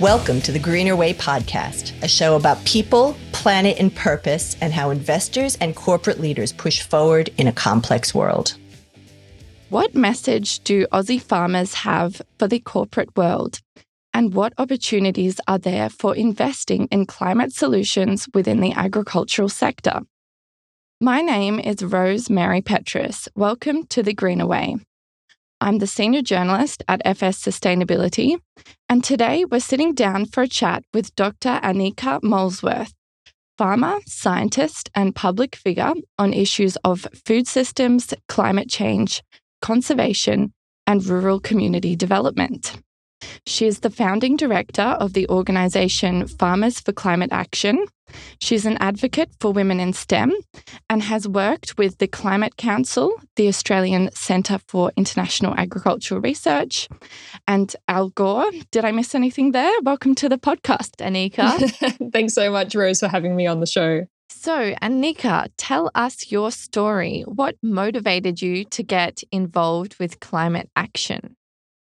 Welcome to the Greener Way podcast, a show about people, planet, and purpose, and how investors and corporate leaders push forward in a complex world. What message do Aussie farmers have for the corporate world? And what opportunities are there for investing in climate solutions within the agricultural sector? My name is Rose Mary Petrass. Welcome to the Greener Way. I'm the senior journalist at FS Sustainability, and today we're sitting down for a chat with Dr. Anika Molesworth, farmer, scientist, and public figure on issues of food systems, climate change, conservation, and rural community development. She is the founding director of the organisation Farmers for Climate Action. She's an advocate for women in STEM and has worked with the Climate Council, the Australian Centre for International Agricultural Research, and Al Gore. Did I miss anything there? Welcome to the podcast, Anika. Thanks so much, Rose, for having me on the show. So, Anika, tell us your story. What motivated you to get involved with climate action?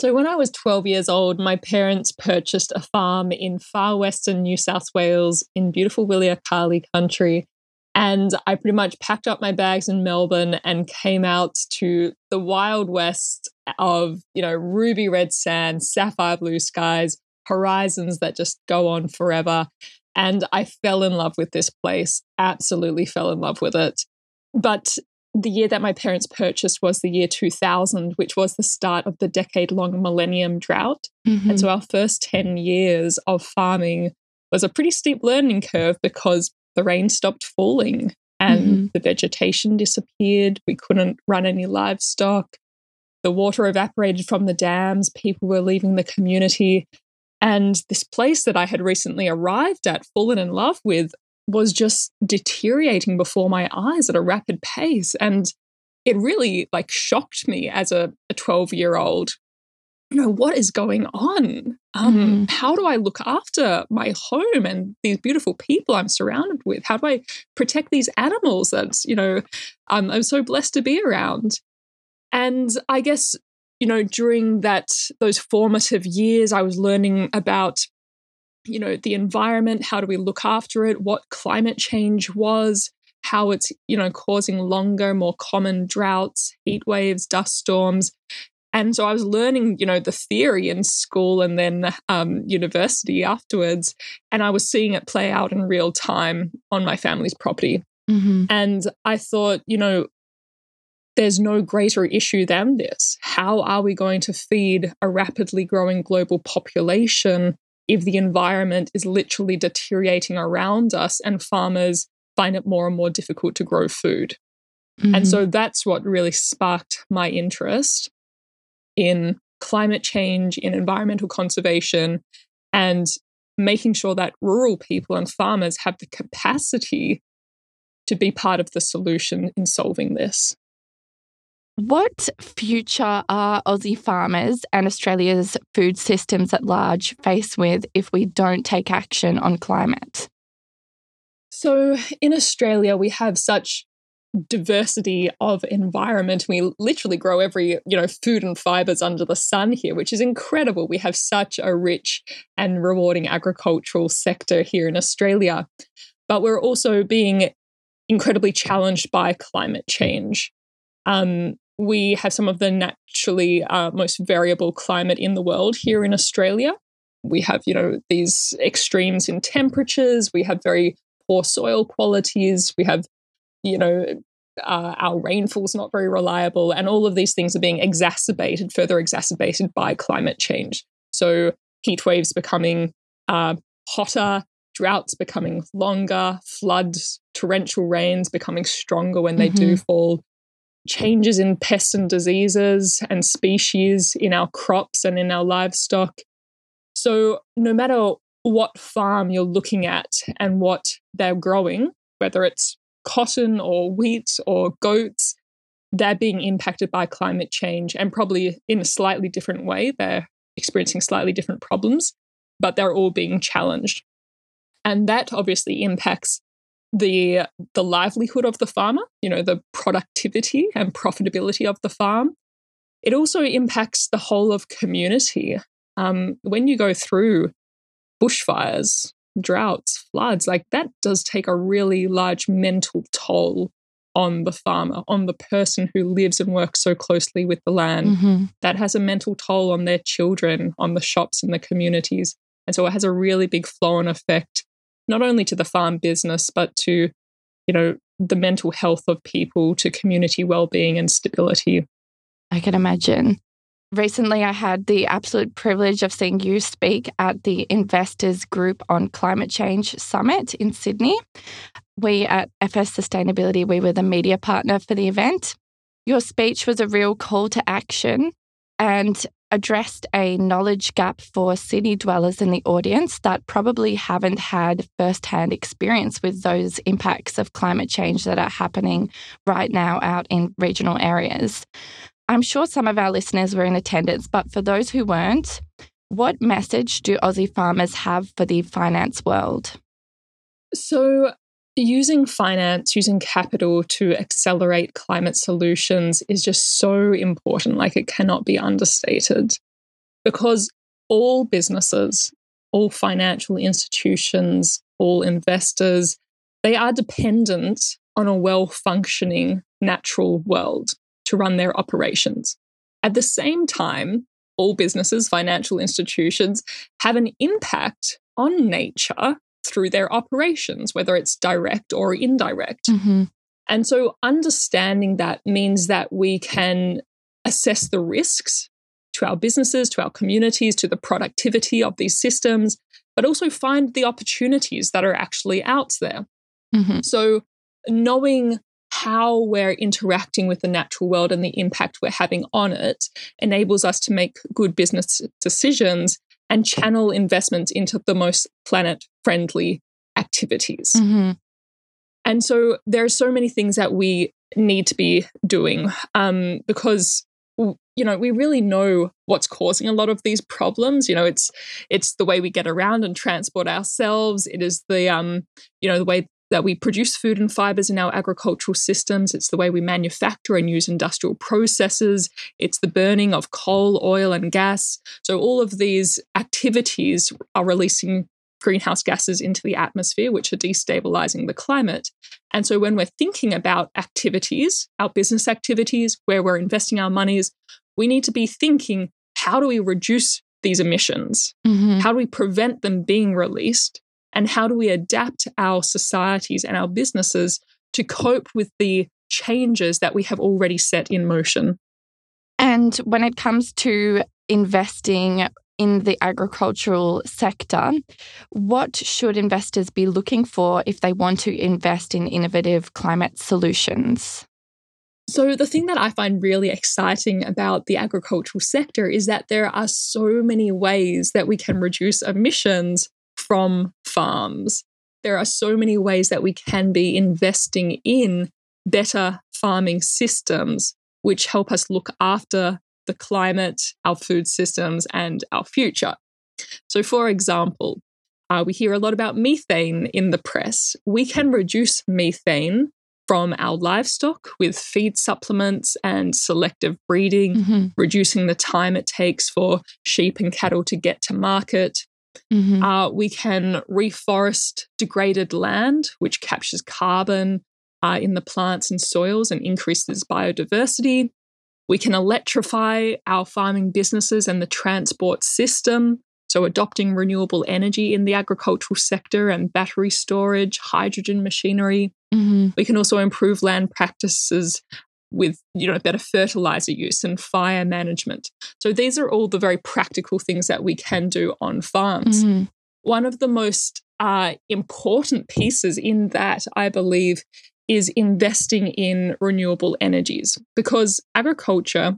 So, when I was 12 years old, my parents purchased a farm in far western New South Wales in beautiful Wilyakali country. And I pretty much packed up my bags in Melbourne and came out to the wild west of, you know, ruby red sand, sapphire blue skies, horizons that just go on forever. And I fell in love with this place, absolutely fell in love with it. But the year that my parents purchased was the year 2000, which was the start of the decade long millennium drought. Mm-hmm. And so our first 10 years of farming was a pretty steep learning curve because the rain stopped falling and mm-hmm. the vegetation disappeared. We couldn't run any livestock. The water evaporated from the dams. People were leaving the community. And this place that I had recently arrived at, fallen in love with, was just deteriorating before my eyes at a rapid pace. And it really like shocked me as a 12 year old. You know, what is going on? Um, mm-hmm. How do I look after my home and these beautiful people I'm surrounded with? How do I protect these animals that, you know, um, I'm so blessed to be around? And I guess, you know, during that, those formative years, I was learning about you know the environment how do we look after it what climate change was how it's you know causing longer more common droughts heat waves dust storms and so i was learning you know the theory in school and then um, university afterwards and i was seeing it play out in real time on my family's property mm-hmm. and i thought you know there's no greater issue than this. How are we going to feed a rapidly growing global population if the environment is literally deteriorating around us and farmers find it more and more difficult to grow food. Mm-hmm. And so mm-hmm. that's what really sparked my interest in climate change, in environmental conservation, and making sure that rural people and farmers have the capacity to be part of the solution in solving this. What future are Aussie farmers and Australia's food systems at large faced with if we don't take action on climate? So, in Australia, we have such diversity of environment. We literally grow every, you know, food and fibers under the sun here, which is incredible. We have such a rich and rewarding agricultural sector here in Australia. But we're also being incredibly challenged by climate change. Um, we have some of the naturally uh, most variable climate in the world here in Australia. We have, you know, these extremes in temperatures. We have very poor soil qualities. We have, you know, uh, our rainfall's not very reliable, and all of these things are being exacerbated, further exacerbated by climate change. So heat waves becoming uh, hotter, droughts becoming longer, floods, torrential rains becoming stronger when they mm-hmm. do fall, changes in pests and diseases and species in our crops and in our livestock. So, no matter what farm you're looking at and what they're growing, whether it's cotton or wheat or goats, they're being impacted by climate change and probably in a slightly different way. They're experiencing slightly different problems, but they're all being challenged. And that obviously impacts the the livelihood of the farmer, you know, the productivity and profitability of the farm. It also impacts the whole of community. Um, when you go through bushfires, droughts, floods, like that does take a really large mental toll on the farmer, on the person who lives and works so closely with the land. Mm-hmm. That has a mental toll on their children, on the shops and the communities. And so it has a really big flow on effect, not only to the farm business, but to, you know, the mental health of people, to community well-being and stability. I can imagine. Recently, I had the absolute privilege of seeing you speak at the Investors Group on Climate Change Summit in Sydney. We at FS Sustainability, we were the media partner for the event. Your speech was a real call to action and addressed a knowledge gap for city dwellers in the audience that probably haven't had firsthand experience with those impacts of climate change that are happening right now out in regional areas. I'm sure some of our listeners were in attendance, but for those who weren't, what message do Aussie farmers have for the finance world? So, using finance, using capital to accelerate climate solutions is just so important. Like, it cannot be understated because all businesses, all financial institutions, all investors, they are dependent on a well functioning natural world to run their operations. At the same time, all businesses, financial institutions have an impact on nature through their operations, whether it's direct or indirect. Mm-hmm. And so understanding that means that we can assess the risks to our businesses, to our communities, to the productivity of these systems, but also find the opportunities that are actually out there. Mm-hmm. So knowing how we're interacting with the natural world and the impact we're having on it enables us to make good business decisions and channel investments into the most planet friendly activities. Mm-hmm. And so there are so many things that we need to be doing um, because you know we really know what's causing a lot of these problems you know it's it's the way we get around and transport ourselves it is the um you know the way that we produce food and fibers in our agricultural systems. It's the way we manufacture and use industrial processes. It's the burning of coal, oil, and gas. So, all of these activities are releasing greenhouse gases into the atmosphere, which are destabilizing the climate. And so, when we're thinking about activities, our business activities, where we're investing our monies, we need to be thinking how do we reduce these emissions? Mm-hmm. How do we prevent them being released? And how do we adapt our societies and our businesses to cope with the changes that we have already set in motion. And when it comes to investing in the agricultural sector, what should investors be looking for if they want to invest in innovative climate solutions? So, the thing that I find really exciting about the agricultural sector is that there are so many ways that we can reduce emissions from farms. There are so many ways that we can be investing in better farming systems, which help us look after the climate, our food systems, and our future. So, for example, uh, we hear a lot about methane in the press. We can reduce methane from our livestock with feed supplements and selective breeding, mm-hmm. reducing the time it takes for sheep and cattle to get to market, Mm-hmm. Uh, we can reforest degraded land, which captures carbon uh, in the plants and soils and increases biodiversity. We can electrify our farming businesses and the transport system. So, adopting renewable energy in the agricultural sector and battery storage, hydrogen machinery. Mm-hmm. We can also improve land practices with you know better fertilizer use and fire management so these are all the very practical things that we can do on farms mm-hmm. one of the most uh, important pieces in that i believe is investing in renewable energies because agriculture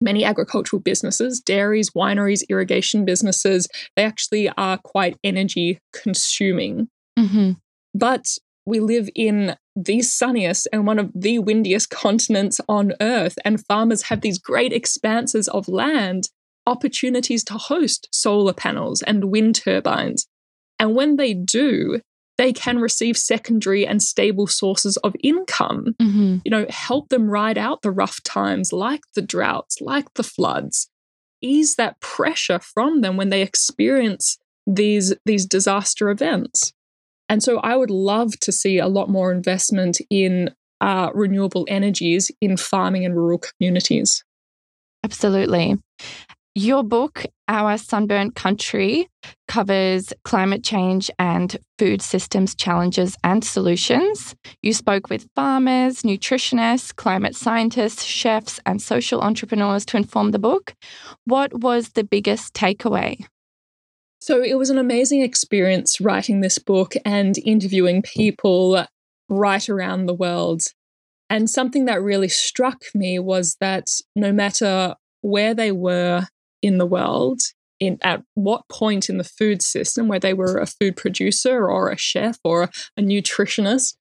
many agricultural businesses dairies wineries irrigation businesses they actually are quite energy consuming mm-hmm. but we live in the sunniest and one of the windiest continents on earth, and farmers have these great expanses of land, opportunities to host solar panels and wind turbines. And when they do, they can receive secondary and stable sources of income, mm-hmm. you know, help them ride out the rough times like the droughts, like the floods, ease that pressure from them when they experience these these disaster events. And so I would love to see a lot more investment in uh, renewable energies in farming and rural communities. Absolutely. Your book, Our Sunburnt Country, covers climate change and food systems challenges and solutions. You spoke with farmers, nutritionists, climate scientists, chefs, and social entrepreneurs to inform the book. What was the biggest takeaway? So it was an amazing experience writing this book and interviewing people right around the world. And something that really struck me was that no matter where they were in the world, in at what point in the food system where they were a food producer or a chef or a nutritionist,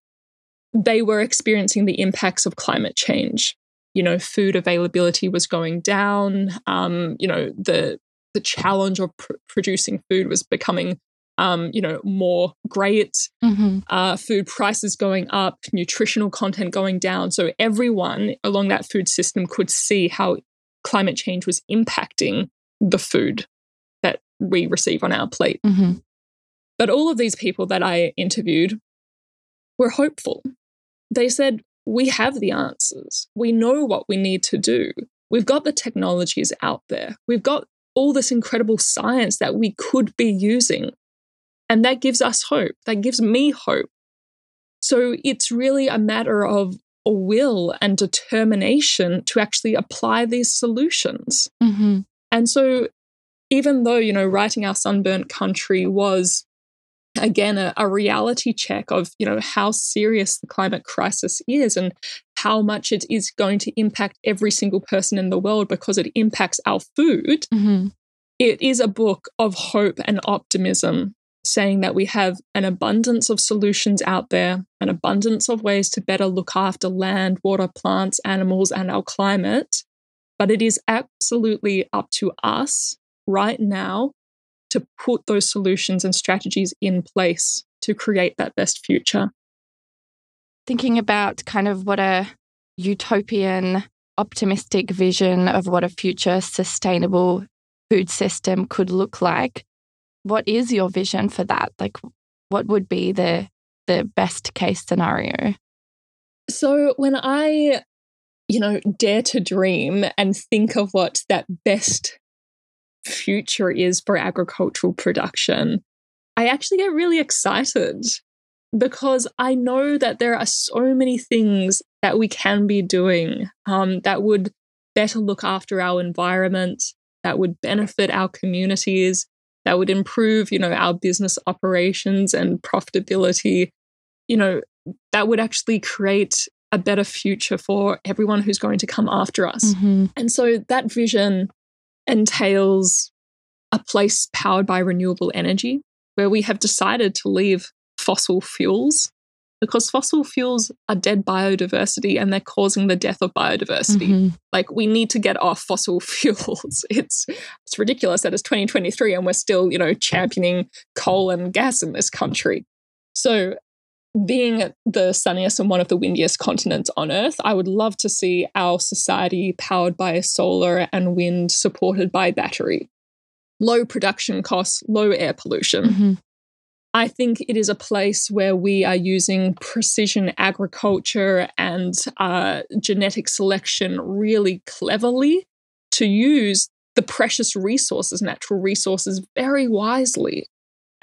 they were experiencing the impacts of climate change. You know, food availability was going down. Um, you know, the the challenge of pr- producing food was becoming um, you know, more great, mm-hmm. uh, food prices going up, nutritional content going down. So everyone along that food system could see how climate change was impacting the food that we receive on our plate. Mm-hmm. But all of these people that I interviewed were hopeful. They said, We have the answers. We know what we need to do. We've got the technologies out there. We've got all this incredible science that we could be using. And that gives us hope. That gives me hope. So it's really a matter of a will and determination to actually apply these solutions. Mm-hmm. And so, even though, you know, writing Our Sunburnt Country was again a, a, reality check of you know how serious the climate crisis is and how much it is going to impact every single person in the world because it impacts our food mm-hmm. it is a book of hope and optimism saying that we have an abundance of solutions out there, an abundance of ways to better look after land, water, plants, animals, and our climate. But it is absolutely up to us right now to put those solutions and strategies in place to create that best future. Thinking about kind of what a utopian, optimistic vision of what a future sustainable food system could look like what is your vision for that? Like, what would be the the best case scenario? So when I, you know, dare to dream and think of what that best future is for agricultural production, I actually get really excited because I know that there are so many things that we can be doing um, that would better look after our environment, that would benefit our communities, that would improve, you know, our business operations and profitability, you know, that would actually create a better future for everyone who's going to come after us. Mm-hmm. And so that vision entails a place powered by renewable energy where we have decided to leave fossil fuels because fossil fuels are dead biodiversity and they're causing the death of biodiversity. Mm-hmm. Like we need to get off fossil fuels. It's it's ridiculous that it's 2023 and we're still, you know, championing coal and gas in this country. So being the sunniest and one of the windiest continents on earth, I would love to see our society powered by solar and wind supported by battery. Low production costs, low air pollution. Mm-hmm. I think it is a place where we are using precision agriculture and uh, genetic selection really cleverly to use the precious resources, natural resources, very wisely.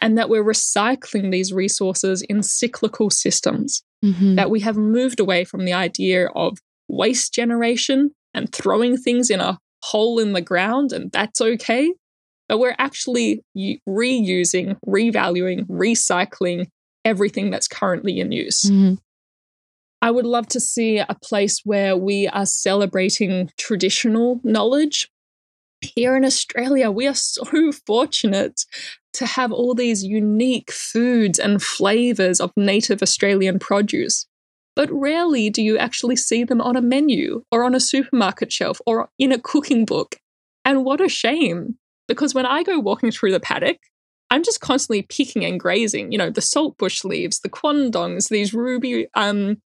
And that we're recycling these resources in cyclical systems. Mm-hmm. That we have moved away from the idea of waste generation and throwing things in a hole in the ground, and that's okay but we're actually reusing, revaluing, recycling everything that's currently in use. Mm-hmm. I would love to see a place where we are celebrating traditional knowledge. Here in Australia, we are so fortunate to have all these unique foods and flavors of native Australian produce. But rarely do you actually see them on a menu or on a supermarket shelf or in a cooking book. And what a shame because when I go walking through the paddock, I'm just constantly picking and grazing, you know, the saltbush leaves, the quandongs, these ruby um,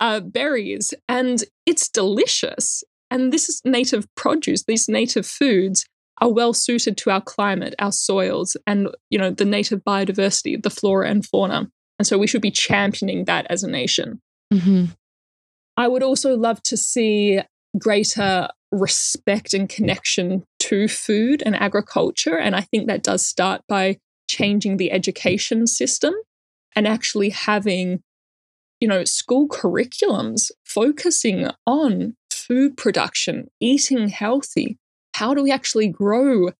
uh, berries, and it's delicious. And this is native produce, these native foods are well suited to our climate, our soils, and you know the native biodiversity, the flora and fauna. And so we should be championing that as a nation. Mm-hmm. I would also love to see greater respect and connection to food and agriculture. And I think that does start by changing the education system and actually having, you know, school curriculums focusing on food production, eating healthy. How do we actually grow,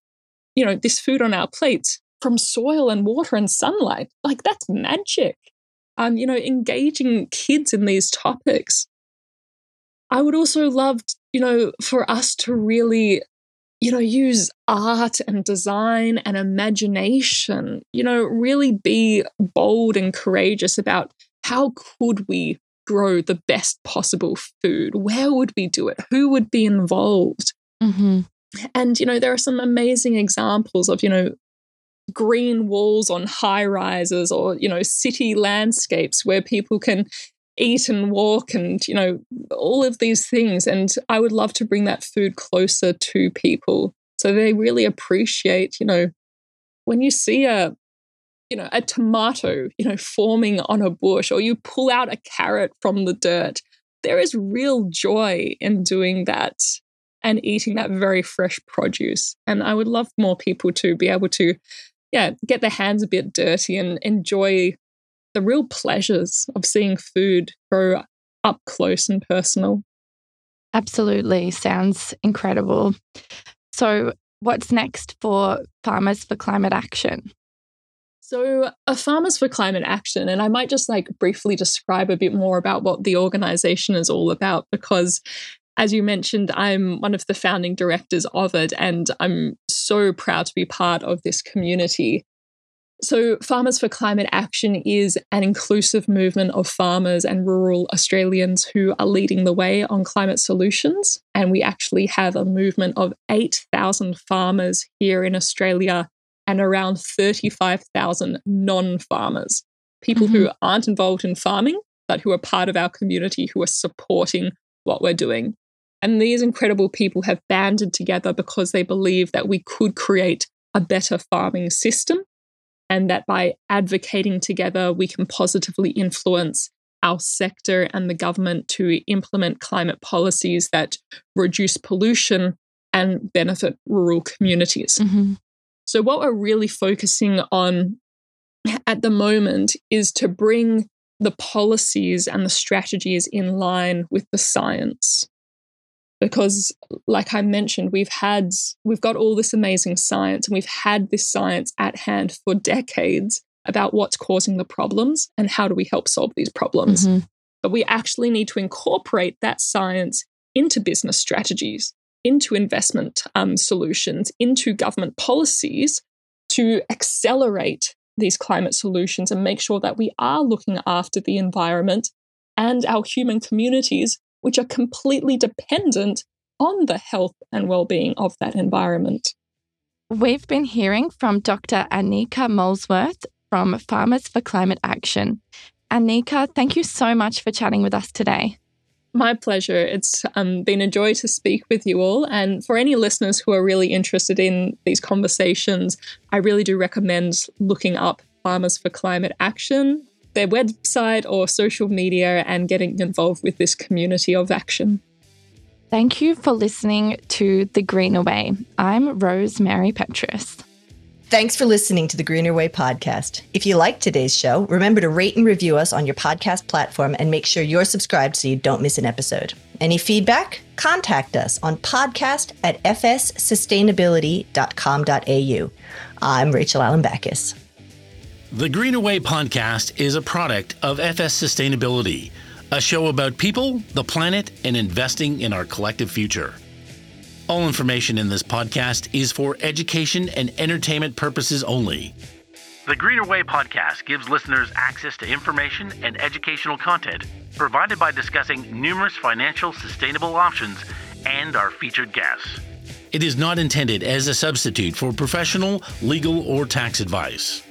you know, this food on our plates from soil and water and sunlight? Like that's magic. Um, you know, engaging kids in these topics. I would also love, you know, for us to really you know, use art and design and imagination, you know, really be bold and courageous about how could we grow the best possible food? Where would we do it? Who would be involved? Mm-hmm. And, you know, there are some amazing examples of, you know, green walls on high rises or, you know, city landscapes where people can eat and walk and, you know, all of these things. And I would love to bring that food closer to people so they really appreciate, you know, when you see a, you know, a tomato, you know, forming on a bush or you pull out a carrot from the dirt, there is real joy in doing that and eating that very fresh produce. And I would love more people to be able to, yeah, get their hands a bit dirty and enjoy the real pleasures of seeing food grow up close and personal. Absolutely. Sounds incredible. So, what's next for Farmers for Climate Action? So, a Farmers for Climate Action, and I might just like briefly describe a bit more about what the organization is all about because as you mentioned, I'm one of the founding directors of it, and I'm so proud to be part of this community. So, Farmers for Climate Action is an inclusive movement of farmers and rural Australians who are leading the way on climate solutions. And we actually have a movement of 8,000 farmers here in Australia and around 35,000 non farmers, people mm-hmm. who aren't involved in farming, but who are part of our community who are supporting what we're doing. And these incredible people have banded together because they believe that we could create a better farming system and that by advocating together, we can positively influence our sector and the government to implement climate policies that reduce pollution and benefit rural communities. Mm-hmm. So, what we're really focusing on at the moment is to bring the policies and the strategies in line with the science. Because like i mentioned we've had we've got all this amazing science and we've had this science at hand for decades about what's causing the problems and how do we help solve these problems. Mm-hmm. but we actually need to incorporate that science into business strategies into investment um, solutions into government policies to accelerate these climate solutions and make sure that we are looking after the environment and our human communities which are completely dependent on the health and well-being of that environment. We've been hearing from Dr. Anika Molesworth from Farmers for Climate Action. Anika, thank you so much for chatting with us today. My pleasure. It's um, been a joy to speak with you all. And for any listeners who are really interested in these conversations, I really do recommend looking up Farmers for Climate Action their website or social media and getting involved with this community of action. Thank you for listening to The Greener Way. I'm Rosemary Petrass. Thanks for listening to the Greener Way podcast. If you like today's show, remember to rate and review us on your podcast platform and make sure you're subscribed so you don't miss an episode. Any feedback? Contact us on podcast at fssustainability.com.au. I'm Rachel Allen Backus. The Greener Way podcast is a product of FS Sustainability, a show about people, the planet, and investing in our collective future. All information in this podcast is for education and entertainment purposes only. The Greener Way podcast gives listeners access to information and educational content provided by discussing numerous financial sustainable options and our featured guests. It is not intended as a substitute for professional, legal, or tax advice.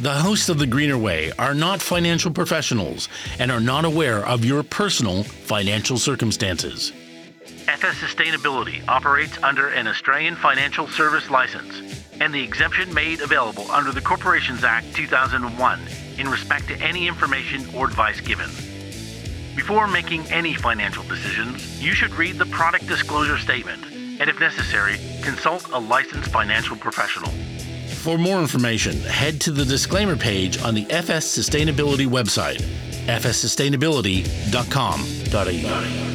The hosts of The Greener Way are not financial professionals and are not aware of your personal financial circumstances. FS Sustainability operates under an Australian Financial Service License and the exemption made available under the Corporations Act 2001 in respect to any information or advice given. Before making any financial decisions, you should read the product disclosure statement and, if necessary, consult a licensed financial professional. For more information, head to the disclaimer page on the FS Sustainability website, fssustainability.com.au.